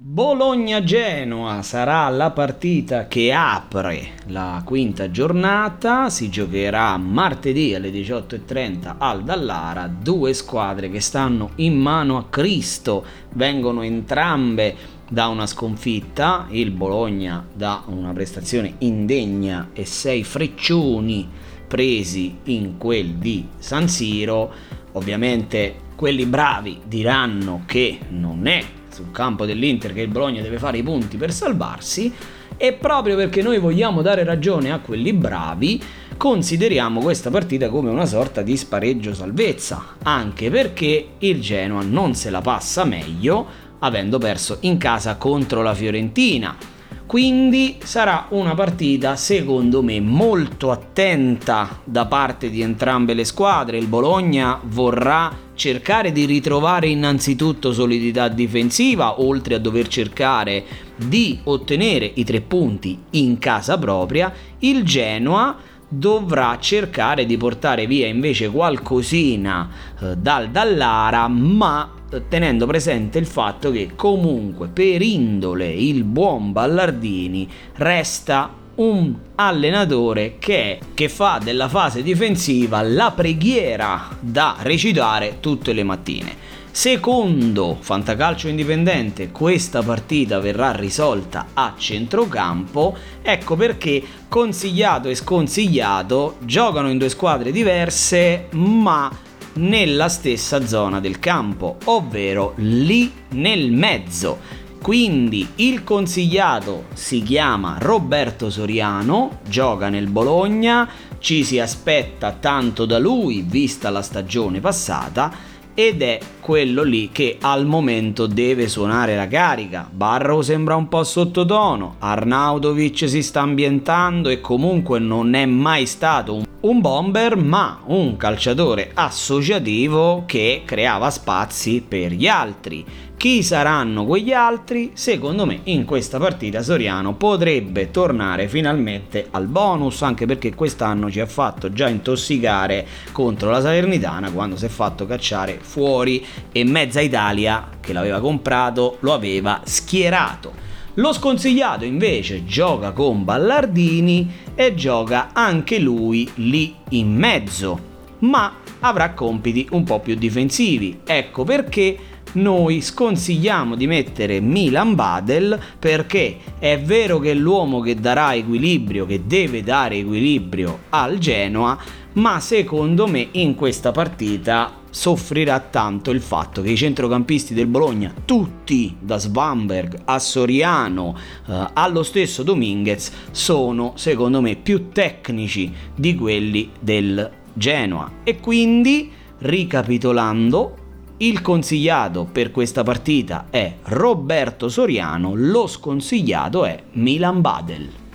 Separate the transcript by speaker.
Speaker 1: Bologna-Genoa sarà la partita che apre la quinta giornata, si giocherà martedì alle 18.30 al Dallara, due squadre che stanno in mano a Cristo, vengono entrambe da una sconfitta, il Bologna da una prestazione indegna e sei freccioni presi in quel di San Siro, ovviamente quelli bravi diranno che non è sul campo dell'Inter che il Bologna deve fare i punti per salvarsi e proprio perché noi vogliamo dare ragione a quelli bravi, consideriamo questa partita come una sorta di spareggio salvezza, anche perché il Genoa non se la passa meglio avendo perso in casa contro la Fiorentina quindi sarà una partita secondo me molto attenta da parte di entrambe le squadre. Il Bologna vorrà cercare di ritrovare innanzitutto solidità difensiva, oltre a dover cercare di ottenere i tre punti in casa propria. Il Genoa dovrà cercare di portare via invece qualcosina eh, dal Dallara, ma tenendo presente il fatto che comunque per indole il buon Ballardini resta un allenatore che, che, fa della fase difensiva la preghiera da recitare tutte le mattine. Secondo Fantacalcio Indipendente, questa partita verrà risolta a centrocampo. Ecco perché consigliato e sconsigliato giocano in due squadre diverse, ma nella stessa zona del campo, ovvero lì nel mezzo. Quindi il consigliato si chiama Roberto Soriano, gioca nel Bologna, ci si aspetta tanto da lui vista la stagione passata ed è quello lì che al momento deve suonare la carica. Barrow sembra un po' sottotono, Arnautovic si sta ambientando e comunque non è mai stato un un bomber ma un calciatore associativo che creava spazi per gli altri. Chi saranno quegli altri? Secondo me in questa partita Soriano potrebbe tornare finalmente al bonus anche perché quest'anno ci ha fatto già intossicare contro la Salernitana quando si è fatto cacciare fuori e mezza Italia che l'aveva comprato lo aveva schierato. Lo sconsigliato invece gioca con Ballardini e gioca anche lui lì in mezzo, ma avrà compiti un po' più difensivi. Ecco perché noi sconsigliamo di mettere Milan Badel perché è vero che è l'uomo che darà equilibrio, che deve dare equilibrio al Genoa, ma secondo me in questa partita soffrirà tanto il fatto che i centrocampisti del Bologna, tutti da Svamberg a Soriano eh, allo stesso Dominguez, sono secondo me più tecnici di quelli del Genoa e quindi ricapitolando il consigliato per questa partita è Roberto Soriano, lo sconsigliato è Milan Badel.